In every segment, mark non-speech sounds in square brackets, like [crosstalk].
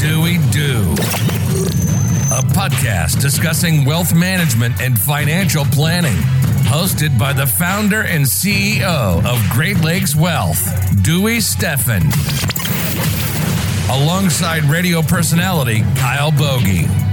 Do We Do? A podcast discussing wealth management and financial planning. Hosted by the founder and CEO of Great Lakes Wealth, Dewey Steffen. Alongside radio personality Kyle Bogey.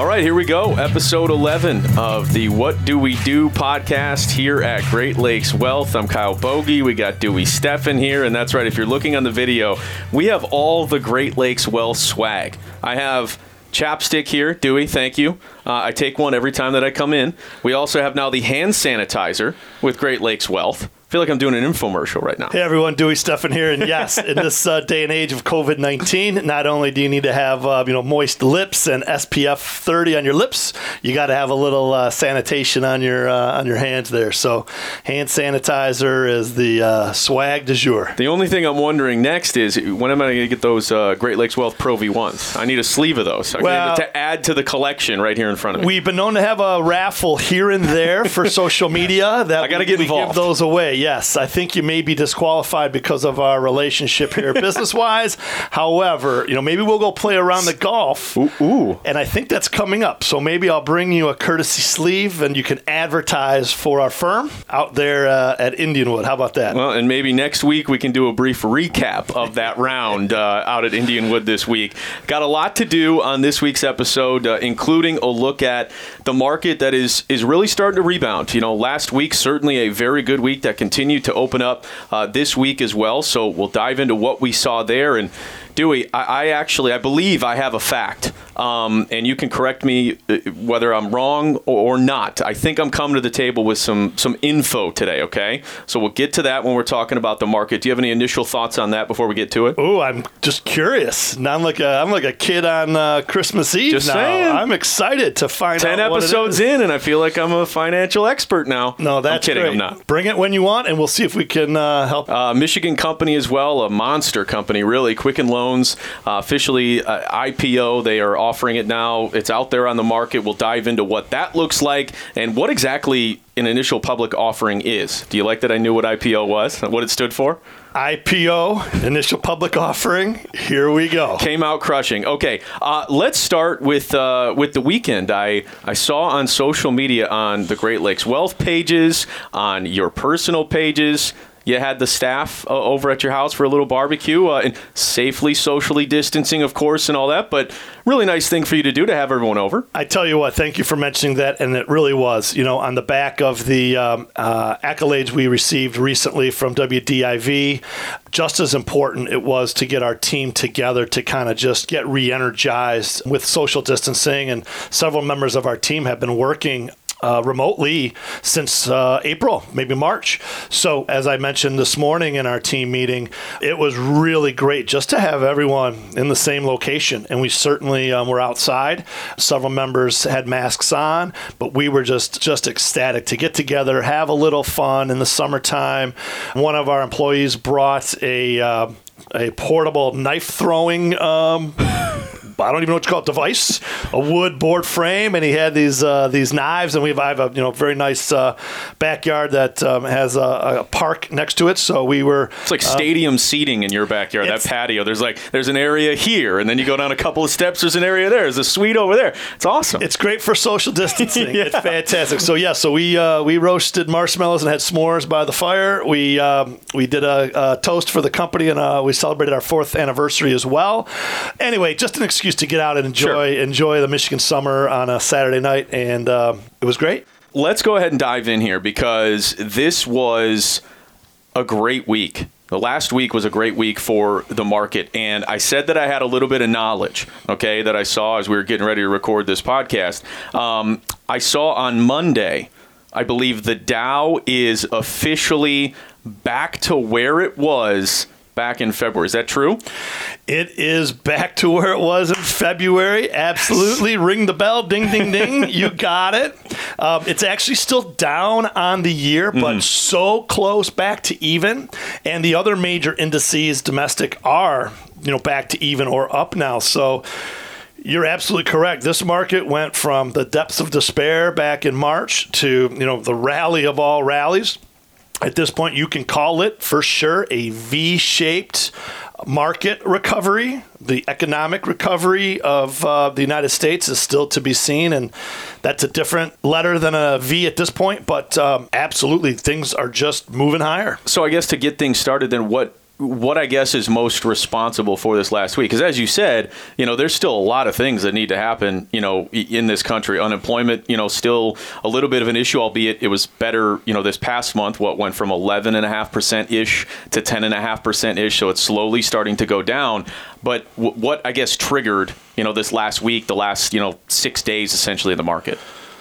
All right, here we go. Episode 11 of the What Do We Do podcast here at Great Lakes Wealth. I'm Kyle Bogey. We got Dewey Steffen here. And that's right, if you're looking on the video, we have all the Great Lakes Wealth swag. I have chapstick here. Dewey, thank you. Uh, I take one every time that I come in. We also have now the hand sanitizer with Great Lakes Wealth. I feel like I'm doing an infomercial right now. Hey everyone, Dewey Steffen here, and yes, in this uh, day and age of COVID nineteen, not only do you need to have uh, you know moist lips and SPF thirty on your lips, you got to have a little uh, sanitation on your uh, on your hands there. So, hand sanitizer is the uh, swag du jour. The only thing I'm wondering next is when am I going to get those uh, Great Lakes Wealth Pro V1s? I need a sleeve of those I Well- to add to the collection right here in front of me. We've been known to have a raffle here and there for [laughs] social media. That I gotta get involved. give those away. Yes, I think you may be disqualified because of our relationship here, [laughs] business wise. However, you know maybe we'll go play around the golf. Ooh, ooh. And I think that's coming up. So maybe I'll bring you a courtesy sleeve and you can advertise for our firm out there uh, at Indianwood. How about that? Well, and maybe next week we can do a brief recap of that [laughs] round uh, out at Indianwood this week. Got a lot to do on this week's episode, uh, including a look at the market that is is really starting to rebound. You know, last week certainly a very good week that continued to open up uh, this week as well. So we'll dive into what we saw there and. Dewey, I, I actually I believe I have a fact, um, and you can correct me uh, whether I'm wrong or, or not. I think I'm coming to the table with some some info today. Okay, so we'll get to that when we're talking about the market. Do you have any initial thoughts on that before we get to it? Oh, I'm just curious. Now I'm like a I'm like a kid on uh, Christmas Eve Just now. saying. I'm excited to find Ten out what it episodes in, and I feel like I'm a financial expert now. No, that's I'm kidding. great. I'm not. Bring it when you want, and we'll see if we can uh, help. Uh, Michigan company as well, a monster company, really. Quicken Loans, uh, officially uh, IPO. They are offering it now. It's out there on the market. We'll dive into what that looks like and what exactly an initial public offering is. Do you like that I knew what IPO was, what it stood for? IPO, initial public offering. Here we go. Came out crushing. Okay, uh, let's start with uh, with the weekend. I I saw on social media on the Great Lakes Wealth pages, on your personal pages. You had the staff uh, over at your house for a little barbecue uh, and safely socially distancing, of course, and all that. But really nice thing for you to do to have everyone over. I tell you what, thank you for mentioning that, and it really was. You know, on the back of the um, uh, accolades we received recently from WDIV, just as important it was to get our team together to kind of just get re-energized with social distancing, and several members of our team have been working uh, remotely since uh, April, maybe March. So, as I mentioned this morning in our team meeting, it was really great just to have everyone in the same location. And we certainly um, were outside. Several members had masks on, but we were just just ecstatic to get together, have a little fun in the summertime. One of our employees brought a uh, a portable knife throwing. Um, I don't even know what you call it, device, a wood board frame, and he had these uh, these knives, and we have, I have a you know very nice uh, backyard that um, has a, a park next to it. So we were It's like stadium seating in your backyard. That patio. There's like there's an area here, and then you go down a couple of steps. There's an area there. There's a suite over there. It's awesome. It's great for social distancing. [laughs] Yeah. It's fantastic. So yeah, so we uh, we roasted marshmallows and had s'mores by the fire. We um, we did a, a toast for the company and uh, we celebrated our fourth anniversary as well. Anyway, just an excuse to get out and enjoy Sure. enjoy the Michigan summer on a Saturday night, and um, it was great. let's go ahead and dive in here because this was a great week. The last week was a great week for the market, and I said that I had a little bit of knowledge, okay, that I saw as we were getting ready to record this podcast. Um, I saw on Monday, I believe the Dow is officially back to where it was back in February. Is that true? It is back to where it was in February. Absolutely. Ring the bell. Ding, ding, [laughs] ding. you got it. Um, it's actually still down on the year, but so close back to even. And the other major indices, domestic, are you know back to even or up now. So you're absolutely correct. This market went from the depths of despair back in March to you know the rally of all rallies. At this point, you can call it for sure a V-shaped market recovery, the economic recovery of uh, the United States is still to be seen, and that's a different letter than a V at this point. But um, absolutely, things are just moving higher. So I guess to get things started, then what what I guess is most responsible for this last week. Because as you said, you know, there's still a lot of things that need to happen, you know, in this country. Unemployment, you know, still a little bit of an issue, albeit it was better, you know, this past month, what went from 11.5% ish to 10.5% ish. So it's slowly starting to go down. But w- what I guess triggered, you know, this last week, the last, you know, six days essentially in the market?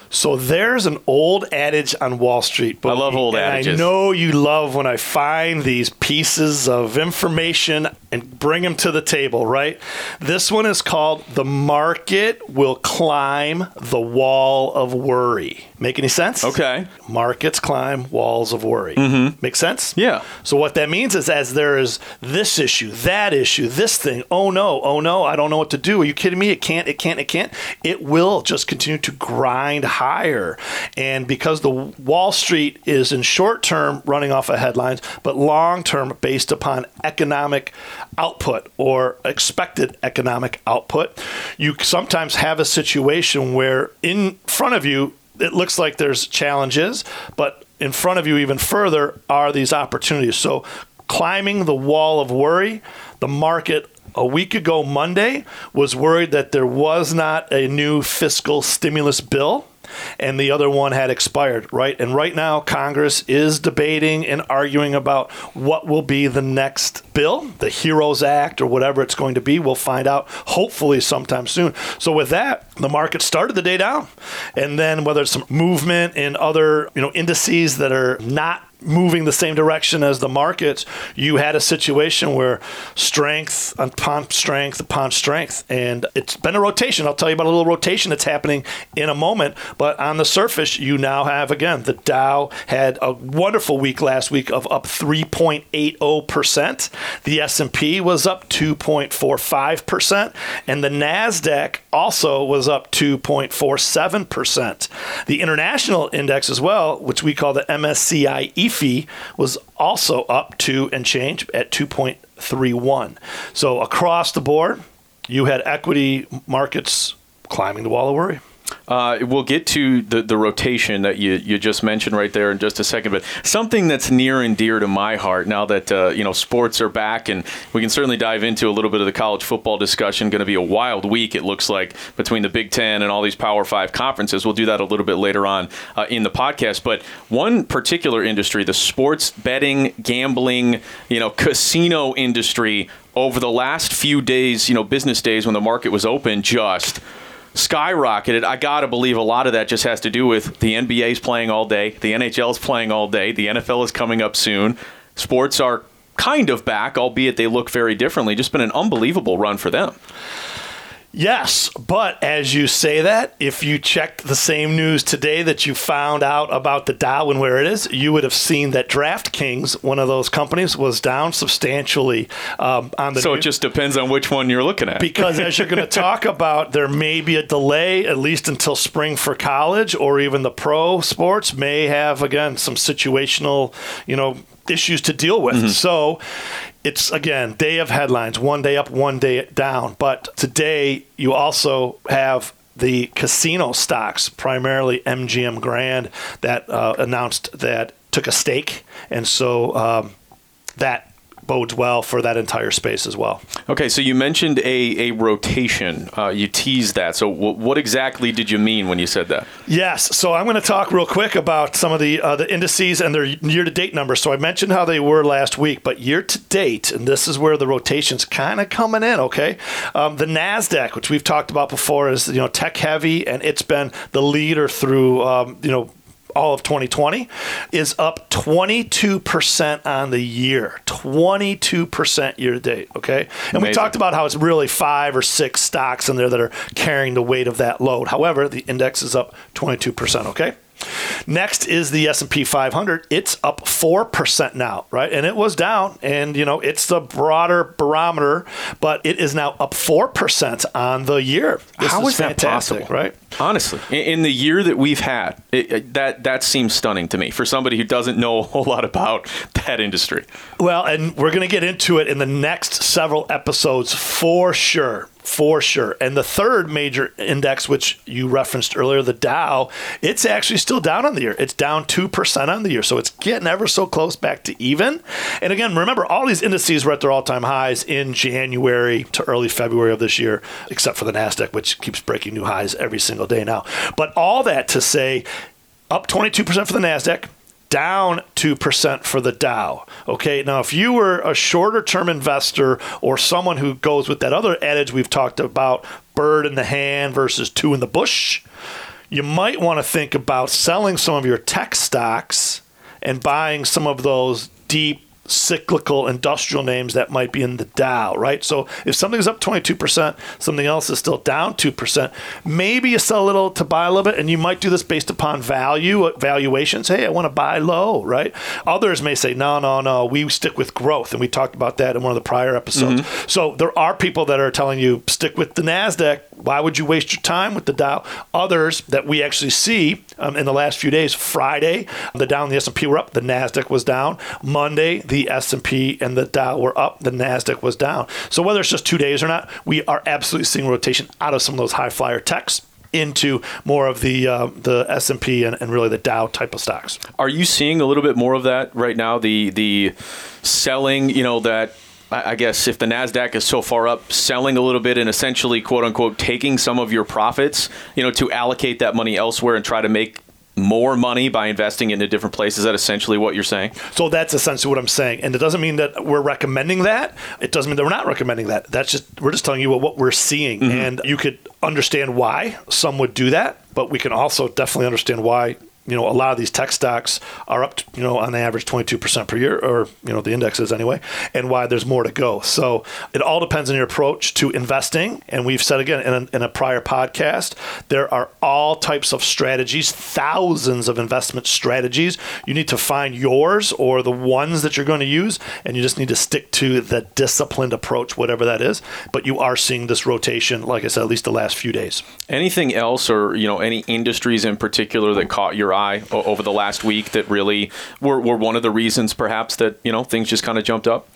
So there's an old adage on Wall Street. I love old adages. I know you love when I find these pieces of information and bring them to the table, right? This one is called The Market Will Climb the Wall of Worry. Make any sense? Okay. Markets climb walls of worry. Mm-hmm. Make sense? Yeah. So what that means is as there is this issue, that issue, this thing, oh no, oh no, I don't know what to do. Are you kidding me? It can't, it can't, it can't. It will just continue to grind higher. And because the Wall Street is in short term running off of headlines, but long term based upon economic output or expected economic output, you sometimes have a situation where in front of you it looks like there's challenges, but in front of you even further are these opportunities. So climbing the wall of worry, the market a week ago Monday was worried that there was not a new fiscal stimulus bill and the other one had expired, right? And right now, Congress is debating and arguing about what will be the next bill, the HEROES Act or whatever it's going to be. We'll find out hopefully sometime soon. So with that, the market started the day down. And then whether it's some movement in other, you know, indices that are not moving the same direction as the market, you had a situation where strength upon strength upon strength. And it's been a rotation. I'll tell you about a little rotation that's happening in a moment. But on the surface, you now have, again, the Dow had a wonderful week last week of up 3.80%. The S&P was up 2.45%. And the NASDAQ also was up 2.47%. The international index as well, which we call the MSCI EAFE, was also up 2 and change at 2.31. So across the board, you had equity markets climbing the wall of worry. Uh, we'll get to the, the rotation that you, you just mentioned right there in just a second, but something that's near and dear to my heart now that uh, you know sports are back, and we can certainly dive into a little bit of the college football discussion. Going to be a wild week, it looks like, between the Big Ten and all these Power Five conferences. We'll do that a little bit later on uh, in the podcast. But one particular industry, the sports betting, gambling, you know, casino industry, over the last few days, you know, business days when the market was open, just skyrocketed. I got to believe a lot of that just has to do with the NBA's playing all day, the NHL's playing all day, the NFL is coming up soon. Sports are kind of back, albeit they look very differently. Just been an unbelievable run for them. Yes, but as you say that, if you checked the same news today that you found out about the Dow and where it is, you would have seen that DraftKings, one of those companies, was down substantially um, on the. So it just depends on which one you're looking at. Because as you're going [laughs] to talk about, there may be a delay at least until spring for college, or even the pro sports may have again some situational, you know, issues to deal with. Mm-hmm. So it's again day of headlines, one day up, one day down. But today you also have the casino stocks, primarily MGM Grand, that uh, announced that took a stake, and so um, that bodes well for that entire space as well. Okay, so you mentioned a, a rotation. Uh, you teased that. So, w- what exactly did you mean when you said that? Yes. So, I'm going to talk real quick about some of the uh, the indices and their year to date numbers. So, I mentioned how they were last week, but year to date, and this is where the rotation's kind of coming in. Okay, um, the Nasdaq, which we've talked about before, is you know tech heavy, and it's been the leader through um, you know all of 2020 is up 22% on the year. 22% year to date okay? And Amazing. we talked about how it's really five or six stocks in there that are carrying the weight of that load. However the index is up 22% okay Next is the S&P 500. It's up 4% now, right? And it was down and you know, it's the broader barometer, but it is now up 4% on the year. This How is, is that possible? right? Honestly, in, the year that we've had, it, it, that that seems stunning to me for somebody who doesn't know a whole lot about that industry. Well, and we're going to get into it in the next several episodes for sure for sure. And the third major index, which you referenced earlier, the Dow, it's actually still down on the year. It's down 2% on the year. So it's getting ever so close back to even. And again, remember, all these indices were at their all time highs in January to early February of this year, except for the NASDAQ, which keeps breaking new highs every single day now. But all that to say, up 22% for the NASDAQ, down 2% for the Dow. Okay, now if you were a shorter term investor or someone who goes with that other adage we've talked about, bird in the hand versus two in the bush, you might want to think about selling some of your tech stocks and buying some of those deep cyclical industrial names that might be in the Dow, right? So if something's up 22%, something else is still down 2%, maybe you sell a little to buy a little bit, and you might do this based upon value, valuations. Hey, I want to buy low, right? Others may say, no, no, no, we stick with growth. And we talked about that in one of the prior episodes. Mm-hmm. So there are people that are telling you, stick with the NASDAQ. Why would you waste your time with the Dow? Others that we actually see um, in the last few days, Friday, the Dow and the S&P were up, the NASDAQ was down. Monday, the S&P and the Dow were up, the Nasdaq was down. So whether it's just 2 days or not, we are absolutely seeing rotation out of some of those high flyer techs into more of the uh, the S and P and really the Dow type of stocks. Are you seeing a little bit more of that right now? The the selling, you know, that I guess if the Nasdaq is so far up, selling a little bit and essentially quote unquote taking some of your profits, you know, to allocate that money elsewhere and try to make more money by investing into different places. Is that essentially what you're saying? So that's essentially what I'm saying. And it doesn't mean that we're recommending that. It doesn't mean that we're not recommending that. That's just, we're just telling you what, what we're seeing. Mm-hmm. And you could understand why some would do that, but we can also definitely understand why you know, a lot of these tech stocks are up, you know, on average 22% per year, or, you know, the indexes anyway, and why there's more to go. So it all depends on your approach to investing. And we've said again in a, in a prior podcast, there are all types of strategies, thousands of investment strategies. You need to find yours or the ones that you're going to use, and you just need to stick to the disciplined approach, whatever that is. But you are seeing this rotation, like I said, at least the last few days. Anything else, or, you know, any industries in particular that caught your eye? Eye over the last week that really were, were one of the reasons, perhaps, that you know things just kind of jumped up?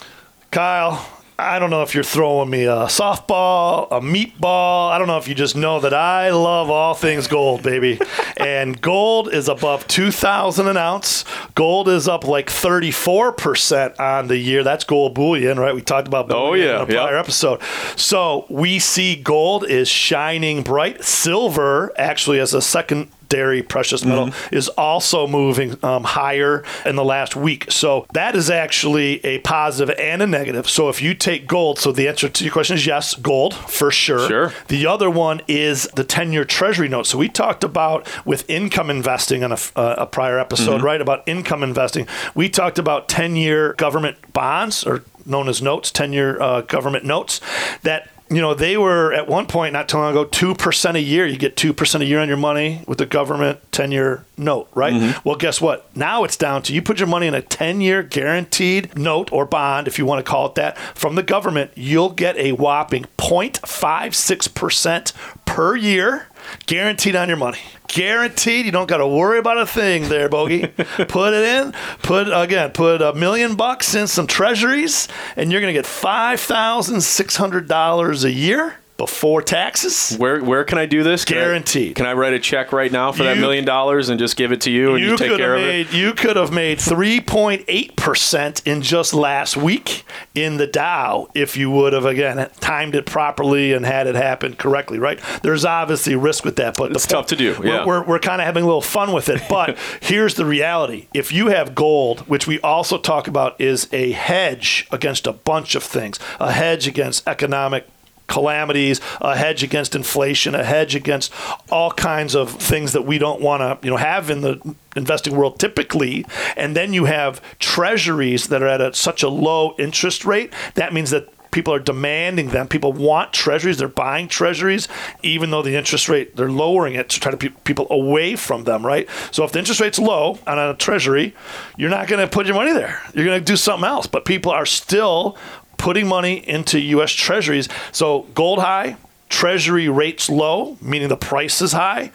Kyle, I don't know if you're throwing me a softball, a meatball. I don't know if you just know that I love all things gold, baby. [laughs] and gold is above 2,000 an ounce. Gold is up like 34% on the year. That's gold bullion, right? We talked about oh, yeah. in a prior yep. episode. So we see gold is shining bright. Silver actually as a second dairy precious metal mm-hmm. is also moving um, higher in the last week. So that is actually a positive and a negative. So if you take gold, so the answer to your question is yes, gold for sure. Sure. The other one is the 10 year treasury note. So we talked about with income investing on a, uh, a prior episode, mm-hmm. right? About income investing. We talked about 10 year government bonds or known as notes, 10 year uh, government notes that you know, they were at one point not too long ago, 2% a year. You get 2% a year on your money with the government 10 year note, right? Mm-hmm. Well, guess what? Now it's down to you put your money in a 10 year guaranteed note or bond, if you want to call it that, from the government. You'll get a whopping 0.56% per year guaranteed on your money. Guaranteed. You don't got to worry about a thing there, Bogey. [laughs] put it in. Put again. Put a million bucks in some treasuries, and you're going to get five thousand six hundred dollars a year before taxes. Where where can I do this? Can Guaranteed. I, can I write a check right now for you, that million dollars and just give it to you and you, you take care made, of it? You could have made 3.8% in just last week in the Dow if you would have again timed it properly and had it happen correctly, right? There's obviously risk with that, but it's tough to do. Yeah. We're, we're, we're kind of having a little fun with it, but [laughs] here's the reality. If you have gold, which we also talk about is a hedge against a bunch of things, a hedge against economic calamities, a hedge against inflation, a hedge against all kinds of things that we don't want to, you know, have in the investing world typically. And then you have treasuries that are at a, such a low interest rate. That means that People are demanding them. People want treasuries. They're buying treasuries, even though the interest rate, they're lowering it to try to keep people away from them, right? So if the interest rate's low on a treasury, you're not going to put your money there. You're going to do something else. But people are still putting money into U.S. treasuries. So gold high, treasury rates low, meaning the price is high.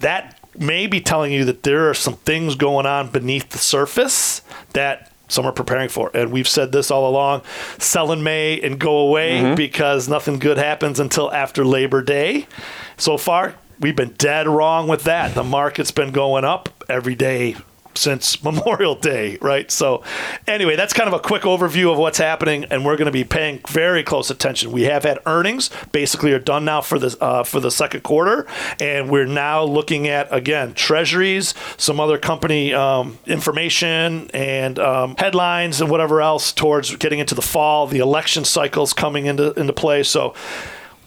That may be telling you that there are some things going on beneath the surface that some are preparing for. And we've said this all along sell in May and go away mm-hmm. because nothing good happens until after Labor Day. So far, we've been dead wrong with that. The market's been going up every day since [laughs] Memorial Day, right? So, anyway, that's kind of a quick overview of what's happening, and we're going to be paying very close attention. We have had earnings, basically, are done now for the uh, for the second quarter, and we're now looking at again treasuries, some other company um, information, and um, headlines, and whatever else towards getting into the fall. The election cycles coming into into play, so.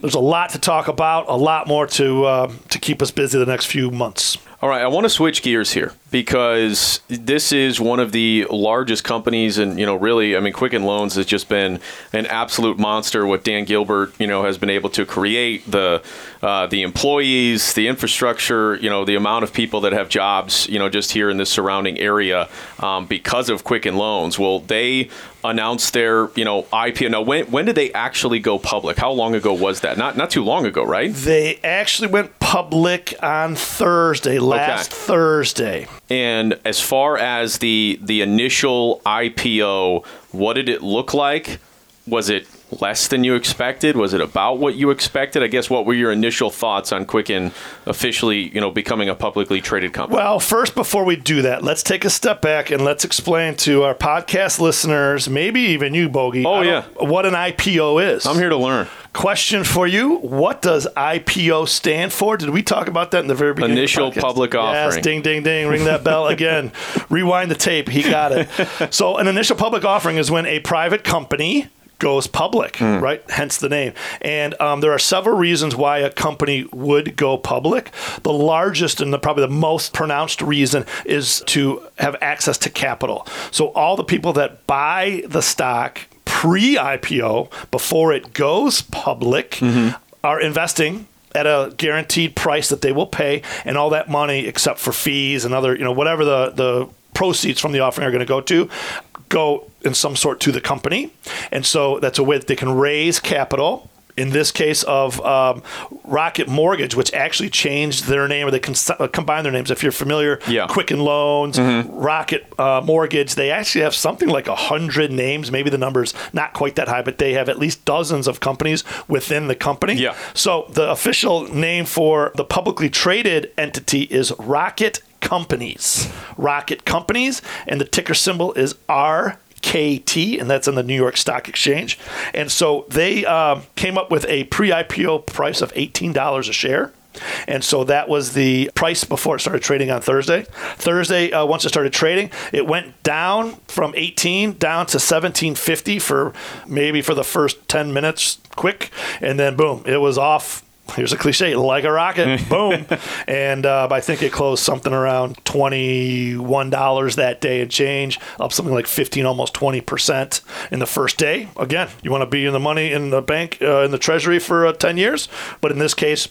There's a lot to talk about, a lot more to uh, to keep us busy the next few months. All right, I want to switch gears here because this is one of the largest companies, and you know, really, I mean, Quicken Loans has just been an absolute monster. What Dan Gilbert, you know, has been able to create the uh, the employees, the infrastructure, you know, the amount of people that have jobs, you know, just here in this surrounding area um, because of Quicken Loans. Well, they announced their you know IPO. Now, when when did they actually go public? How long ago was that? Not not too long ago, right? They actually went public on Thursday, last okay. Thursday. And as far as the the initial IPO, what did it look like? Was it less than you expected? Was it about what you expected? I guess what were your initial thoughts on Quicken officially, you know, becoming a publicly traded company? Well, first before we do that, let's take a step back and let's explain to our podcast listeners, maybe even you, Bogey. Oh yeah, what an IPO is. I'm here to learn. Question for you: What does IPO stand for? Did we talk about that in the very beginning? Initial public offering. Yes, ding, ding, ding. Ring that bell [laughs] again. Rewind the tape. He got it. [laughs] so, an initial public offering is when a private company goes public, mm. right? Hence the name. And um, there are several reasons why a company would go public. The largest and the, probably the most pronounced reason is to have access to capital. So all the people that buy the stock pre IPO before it goes public mm-hmm. are investing at a guaranteed price that they will pay and all that money except for fees and other you know whatever the the proceeds from the offering are going to go to go in some sort to the company. And so that's a way that they can raise capital. In this case of um, Rocket Mortgage, which actually changed their name, or they con- uh, combine their names. If you're familiar, yeah. Quicken Loans, mm-hmm. Rocket uh, Mortgage, they actually have something like a hundred names. Maybe the number's not quite that high, but they have at least dozens of companies within the company. Yeah. So the official name for the publicly traded entity is Rocket Companies. Rocket Companies, and the ticker symbol is RKT, and that's on the New York Stock Exchange. And so they um, came up with a pre IPO price of $18 a share. And so that was the price before it started trading on Thursday. Thursday, uh, once it started trading, it went down from 18 down to 1750 for maybe for the first 10 minutes quick. And then boom, it was off here's a cliche, like a rocket, [laughs] boom. And uh, I think it closed something around $21 that day and change, up something like 15, almost 20% in the first day. Again, you want to be in the money in the bank, uh, in the treasury for uh, 10 years. But in this case,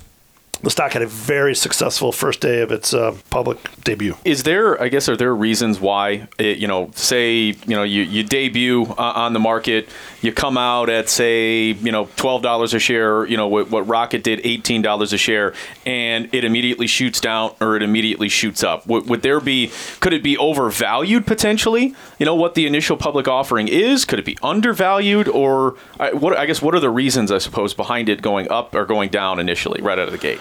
the stock had a very successful first day of its uh, public debut. Is there, I guess, are there reasons why, it, you know, say, you know, you, you debut uh, on the market, you come out at, say, you know, $12 a share, you know, what, what Rocket did, $18 a share, and it immediately shoots down or it immediately shoots up? Would, would there be, could it be overvalued potentially? You know, what the initial public offering is? Could it be undervalued? Or, I, what, I guess, what are the reasons, I suppose, behind it going up or going down initially, right out of the gate?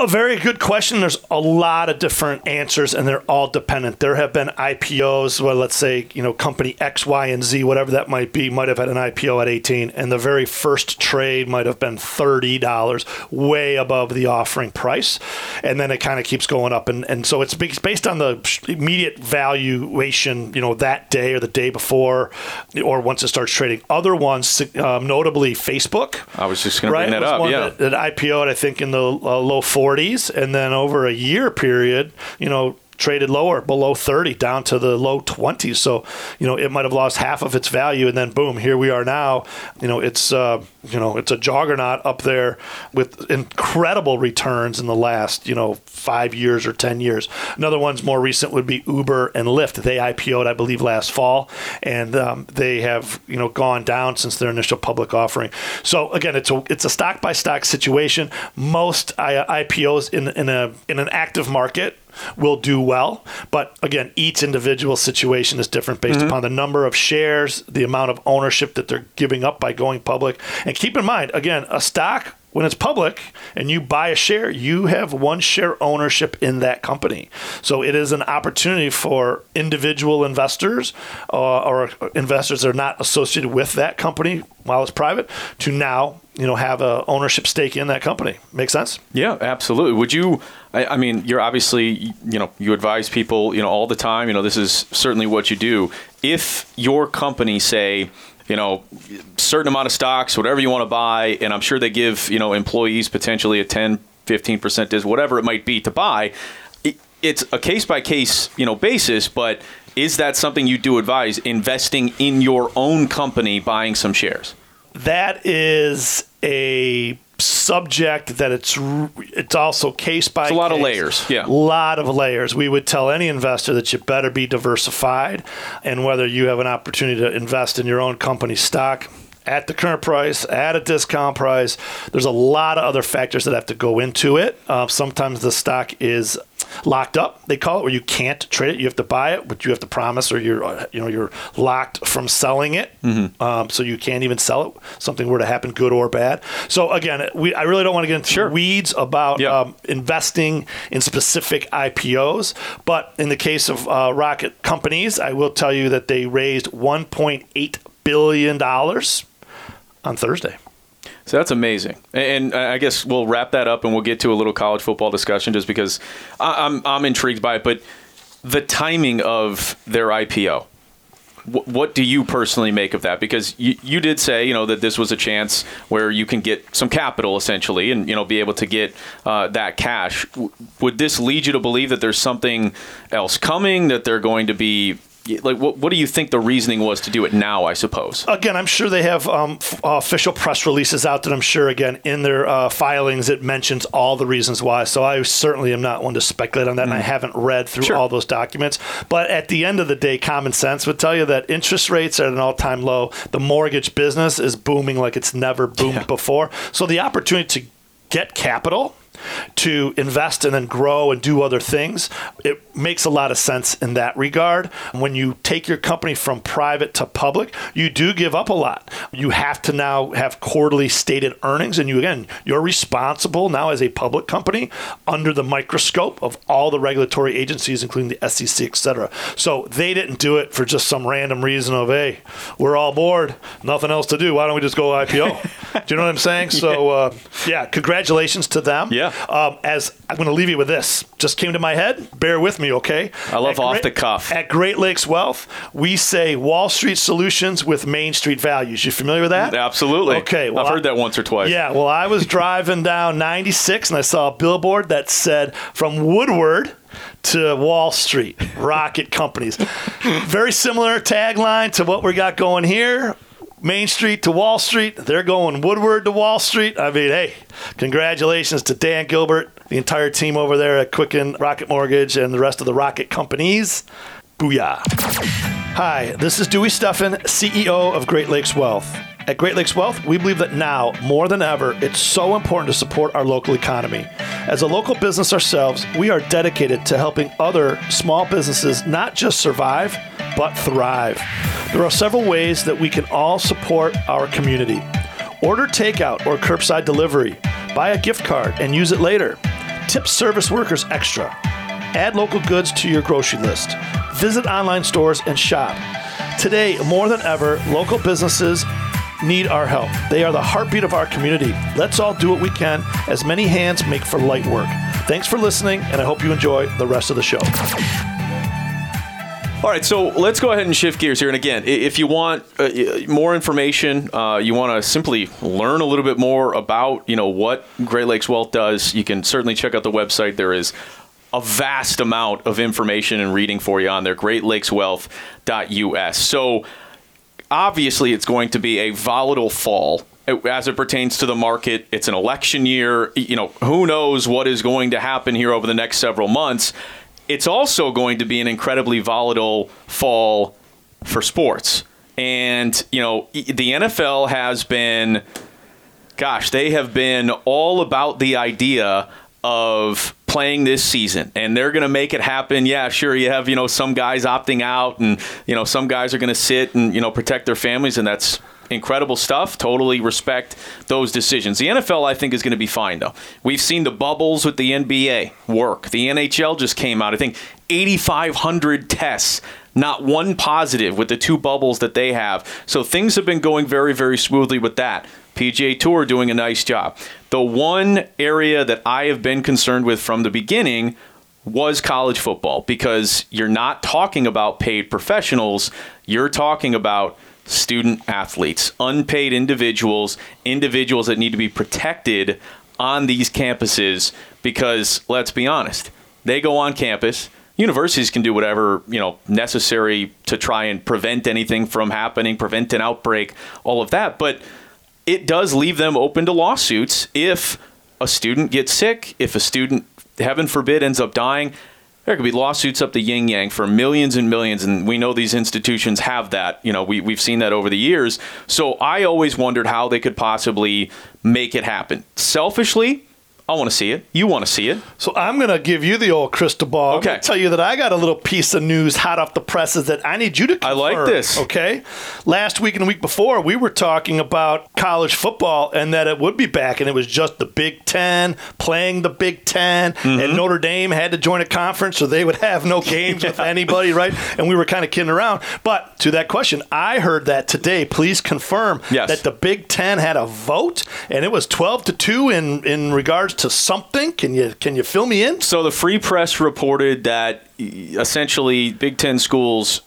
A very good question. There's a lot of different answers, and they're all dependent. There have been IPOs, well, let's say, you know, company X, Y, and Z, whatever that might be, might have had an IPO at 18, and the very first trade might have been $30, way above the offering price. And then it kind of keeps going up. And, and so it's based on the immediate valuation, you know, that day or the day before, or once it starts trading. Other ones, um, notably Facebook. I was just going right, to bring that up. Yeah. That, that IPO'd, I think, in the uh, low 40s, and then over a year period, you know, traded lower, below 30, down to the low 20s. So, you know, it might have lost half of its value, and then boom, here we are now. You know, it's uh, you know, it's a juggernaut up there with incredible returns in the last, you know, five years or 10 years. Another one's more recent would be Uber and Lyft. They IPO'd, I believe, last fall, and um, they have, you know, gone down since their initial public offering. So again, it's a it's a stock by stock situation. Most IPOs in in a in an active market will do well. But again, each individual situation is different based mm-hmm. upon the number of shares, the amount of ownership that they're giving up by going public. And keep in mind, again, a stock when it's public and you buy a share, you have one share ownership in that company. So it is an opportunity for individual investors uh, or investors that are not associated with that company while it's private to now you know have a ownership stake in that company. Make sense? Yeah, absolutely. Would you? I, I mean, you're obviously you know you advise people you know all the time. You know this is certainly what you do. If your company say you know, certain amount of stocks, whatever you want to buy, and I'm sure they give you know employees potentially a 10, 15 percent is whatever it might be to buy. it's a case by case you know basis, but is that something you do advise investing in your own company, buying some shares? That is a subject that it's it's also case by it's a lot case. of layers yeah a lot of layers we would tell any investor that you better be diversified and whether you have an opportunity to invest in your own company stock at the current price, at a discount price. There's a lot of other factors that have to go into it. Uh, sometimes the stock is locked up. They call it where you can't trade it. You have to buy it, but you have to promise, or you're uh, you know you're locked from selling it. Mm-hmm. Um, so you can't even sell it. Something were to happen, good or bad. So again, we I really don't want to get into sure. weeds about yep. um, investing in specific IPOs, but in the case of uh, rocket companies, I will tell you that they raised 1.8 billion dollars on Thursday. So that's amazing, and I guess we'll wrap that up, and we'll get to a little college football discussion, just because I'm I'm intrigued by it. But the timing of their IPO, what do you personally make of that? Because you, you did say, you know, that this was a chance where you can get some capital essentially, and you know, be able to get uh, that cash. Would this lead you to believe that there's something else coming? That they're going to be like what, what do you think the reasoning was to do it now i suppose again i'm sure they have um, f- uh, official press releases out that i'm sure again in their uh, filings it mentions all the reasons why so i certainly am not one to speculate on that mm. and i mm. haven't read through sure. all those documents but at the end of the day common sense would tell you that interest rates are at an all-time low the mortgage business is booming like it's never boomed yeah. before so the opportunity to get capital to invest and then grow and do other things. It makes a lot of sense in that regard. When you take your company from private to public, you do give up a lot. You have to now have quarterly stated earnings, and you again, you're responsible now as a public company under the microscope of all the regulatory agencies, including the SEC, et cetera. So they didn't do it for just some random reason of, hey, we're all bored, nothing else to do. Why don't we just go IPO? do you know what I'm saying? [laughs] So, uh, yeah, congratulations to them. Yeah. Um, as I'm going to leave you with this, just came to my head. Bear with me, okay? I love at off Great, the cuff. At Great Lakes Wealth, we say Wall Street solutions with Main Street values. You familiar with that? Absolutely. Okay. Well, I've heard that once or twice. Yeah. Well, I was [laughs] driving down 96 and I saw a billboard that said from Woodward to Wall Street, rocket companies. [laughs] Very similar tagline to what we got going here. Main Street to Wall Street. They're going Woodward to Wall Street. I mean, hey, congratulations to Dan Gilbert, the entire team over there at Quicken Rocket Mortgage, and the rest of the Rocket companies. Booyah. Hi, this is Dewey Steffen, CEO of Great Lakes Wealth. At Great Lakes Wealth, we believe that now, more than ever, it's so important to support our local economy. As a local business ourselves, we are dedicated to helping other small businesses not just survive, but thrive. There are several ways that we can all support our community. Order takeout or curbside delivery, buy a gift card and use it later, tip service workers extra, add local goods to your grocery list, visit online stores and shop. Today, more than ever, local businesses need our help. They are the heartbeat of our community. Let's all do what we can, as many hands make for light work. Thanks for listening, and I hope you enjoy the rest of the show. All right, so let's go ahead and shift gears here. And again, if you want uh, more information, uh, you want to simply learn a little bit more about you know what Great Lakes Wealth does, you can certainly check out the website. There is a vast amount of information and reading for you on there. GreatLakesWealth.us. So obviously, it's going to be a volatile fall as it pertains to the market. It's an election year. You know, who knows what is going to happen here over the next several months. It's also going to be an incredibly volatile fall for sports. And, you know, the NFL has been, gosh, they have been all about the idea of playing this season and they're going to make it happen. Yeah, sure you have, you know, some guys opting out and, you know, some guys are going to sit and, you know, protect their families and that's incredible stuff. Totally respect those decisions. The NFL, I think, is going to be fine, though. We've seen the bubbles with the NBA work. The NHL just came out, I think, 8,500 tests, not one positive with the two bubbles that they have. So things have been going very, very smoothly with that. PGA Tour doing a nice job. The one area that I have been concerned with from the beginning was college football because you're not talking about paid professionals, you're talking about student athletes, unpaid individuals, individuals that need to be protected on these campuses because let's be honest, they go on campus universities can do whatever you know necessary to try and prevent anything from happening, prevent an outbreak, all of that. But it does leave them open to lawsuits if a student gets sick, if a student, heaven forbid, ends up dying. There could be lawsuits up the yin yang for millions and millions, and we know these institutions have that. You know, we, we've seen that over the years. So I always wondered how they could possibly make it happen. Selfishly, I want to see it. You want to see it. So I'm going to give you the old crystal ball. Okay. Tell you that I got a little piece of news hot off the presses that I need you to confirm. I like this. Okay. Last week and the week before, we were talking about college football and that it would be back, and it was just the Big Ten playing the Big 10 Mm-hmm. and Notre Dame had to join a conference, so they would have no [laughs] games with anybody, right? And we were kind of kidding around. But to that question, I heard that today. Please confirm Yes. that the Big Ten had a vote, and it was 12 to two in in regards to something. Can you can you fill me in? So the Free Press reported that essentially Big Ten schools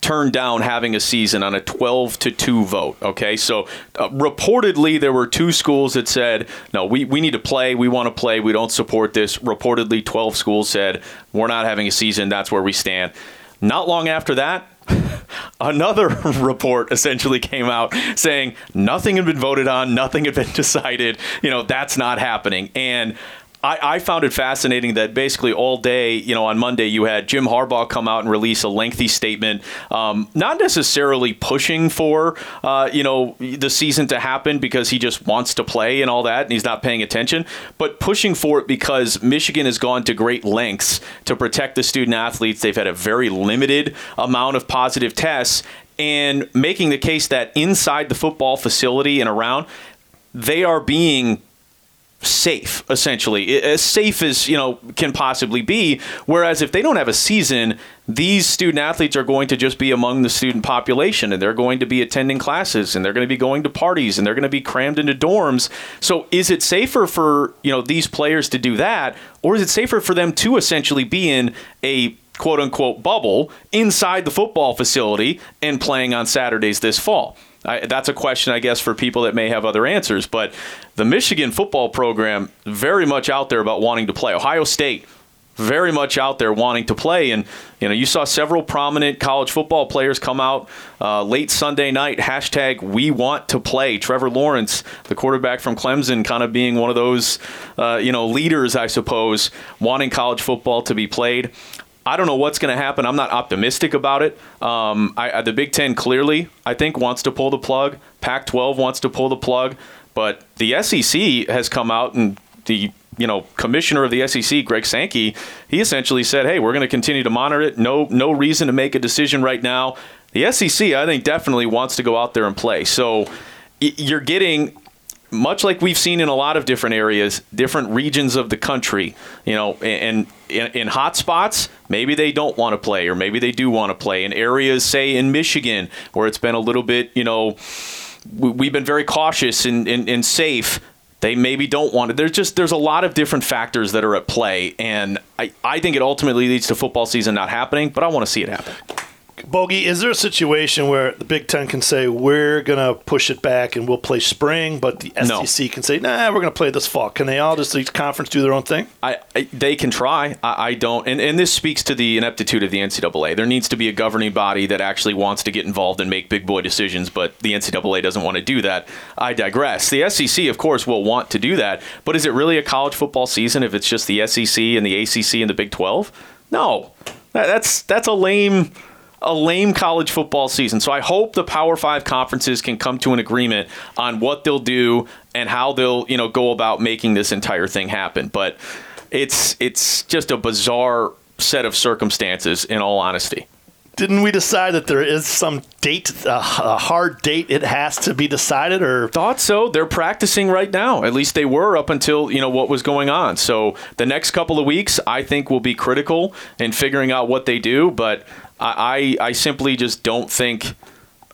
turned down having a season on a 12 to 2 vote. Okay, so uh, reportedly there were two schools that said, no, we, we need to play, we want to play, we don't support this. Reportedly 12 schools said, we're not having a season, that's where we stand. Not long after that, [laughs] another [laughs] report essentially came out saying nothing had been voted on, nothing had been [laughs] decided. You know, that's not happening. And I, I found it fascinating that basically all day, you know, on Monday, you had Jim Harbaugh come out and release a lengthy statement, um, not necessarily pushing for, uh, you know, the season to happen because he just wants to play and all that, and he's not paying attention, but pushing for it because Michigan has gone to great lengths to protect the student athletes. They've had a very limited amount of positive tests, and making the case that inside the football facility and around, they are being safe essentially. As safe as you know can possibly be. Whereas if they don't have a season these student athletes are going to just be among the student population and they're going to be attending classes and they're going to be going to parties and they're going to be crammed into dorms. So is it safer for you know these players to do that or is it safer for them to essentially be in a quote unquote bubble inside the football facility and playing on Saturdays this fall I, that's a question, I guess, for people that may have other answers. But the Michigan football program very much out there about wanting to play. Ohio State very much out there wanting to play, and you know you saw several prominent college football players come out uh, late Sunday night. Hashtag We Want to Play. Trevor Lawrence, the quarterback from Clemson, kind of being one of those uh, you know leaders, I suppose, wanting college football to be played. I don't know what's going to happen. I'm not optimistic about it. Um, I, the Big Ten clearly, I think, wants to pull the plug. Pac-12 wants to pull the plug, but the SEC has come out and the you know commissioner of the SEC, Greg Sankey, he essentially said, "Hey, we're going to continue to monitor it. No, no reason to make a decision right now." The SEC, I think, definitely wants to go out there and play. So you're getting much like we've seen in a lot of different areas, different regions of the country, you know, and in, in hot spots, maybe they don't want to play, or maybe they do want to play. In areas, say in Michigan, where it's been a little bit, you know, we- we've been very cautious and, and, and safe. They maybe don't want it. There's just there's a lot of different factors that are at play, and I, I think it ultimately leads to football season not happening. But I want to see it happen. Bogey, is there a situation where the Big Ten can say we're going to push it back and we'll play spring, but the No. SEC can say, nah, we're going to play this fall? Can they all just each conference do their own thing? I, I they can try. I, I don't, and, and this speaks to the ineptitude of the NCAA. There needs to be a governing body that actually wants to get involved and make big boy decisions, but the NCAA doesn't want to do that. I digress. The SEC, of course, will want to do that, but is it really a college football season if it's just the SEC and the ACC and the Big Twelve? No, That- that's that's a lame. A lame college football season. So I hope the Power Five conferences can come to an agreement on what they'll do and how they'll, you know, go about making this entire thing happen. But it's it's just a bizarre set of circumstances in all honesty. Didn't we decide that there is some date, a a hard date it has to be decided, or? Thought so. They're practicing right now. At least they were up until you know what was going on. So the next couple of weeks i think will be critical in figuring out what they do. But i i, I simply just don't think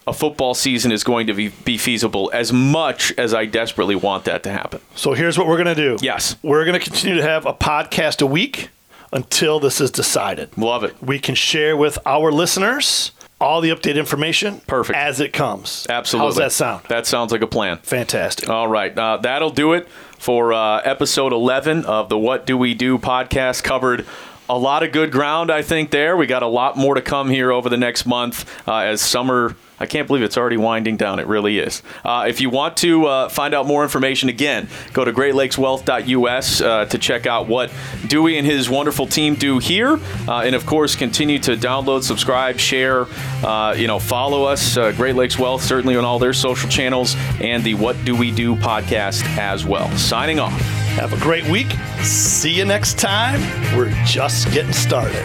a football season is going to be, be feasible as much as i desperately want that to happen So here's what we're going to do. Yes. We're going to continue to have a podcast a week until this is decided. love it We can share with our listeners all the updated information Perfect. as it comes. absolutely How's that sound? that sounds like a plan Fantastic. All right, uh, that'll do it for uh, episode 11 of the What Do We Do podcast. Covered a lot of good ground, I think, there. We got a lot more to come here over the next month uh, as summer. I can't believe it's already winding down. It really is. Uh, if you want to uh, find out more information, again, go to greatlakeswealth.us uh, to check out what Dewey and his wonderful team do here. Uh, and of course, continue to download, subscribe, share, uh, you know, follow us, Great Lakes Wealth, certainly on all their social channels, and the What Do We Do podcast as well. Signing off. Have a great week. See you next time. We're just getting started.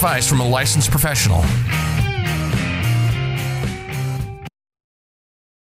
advice from a licensed professional.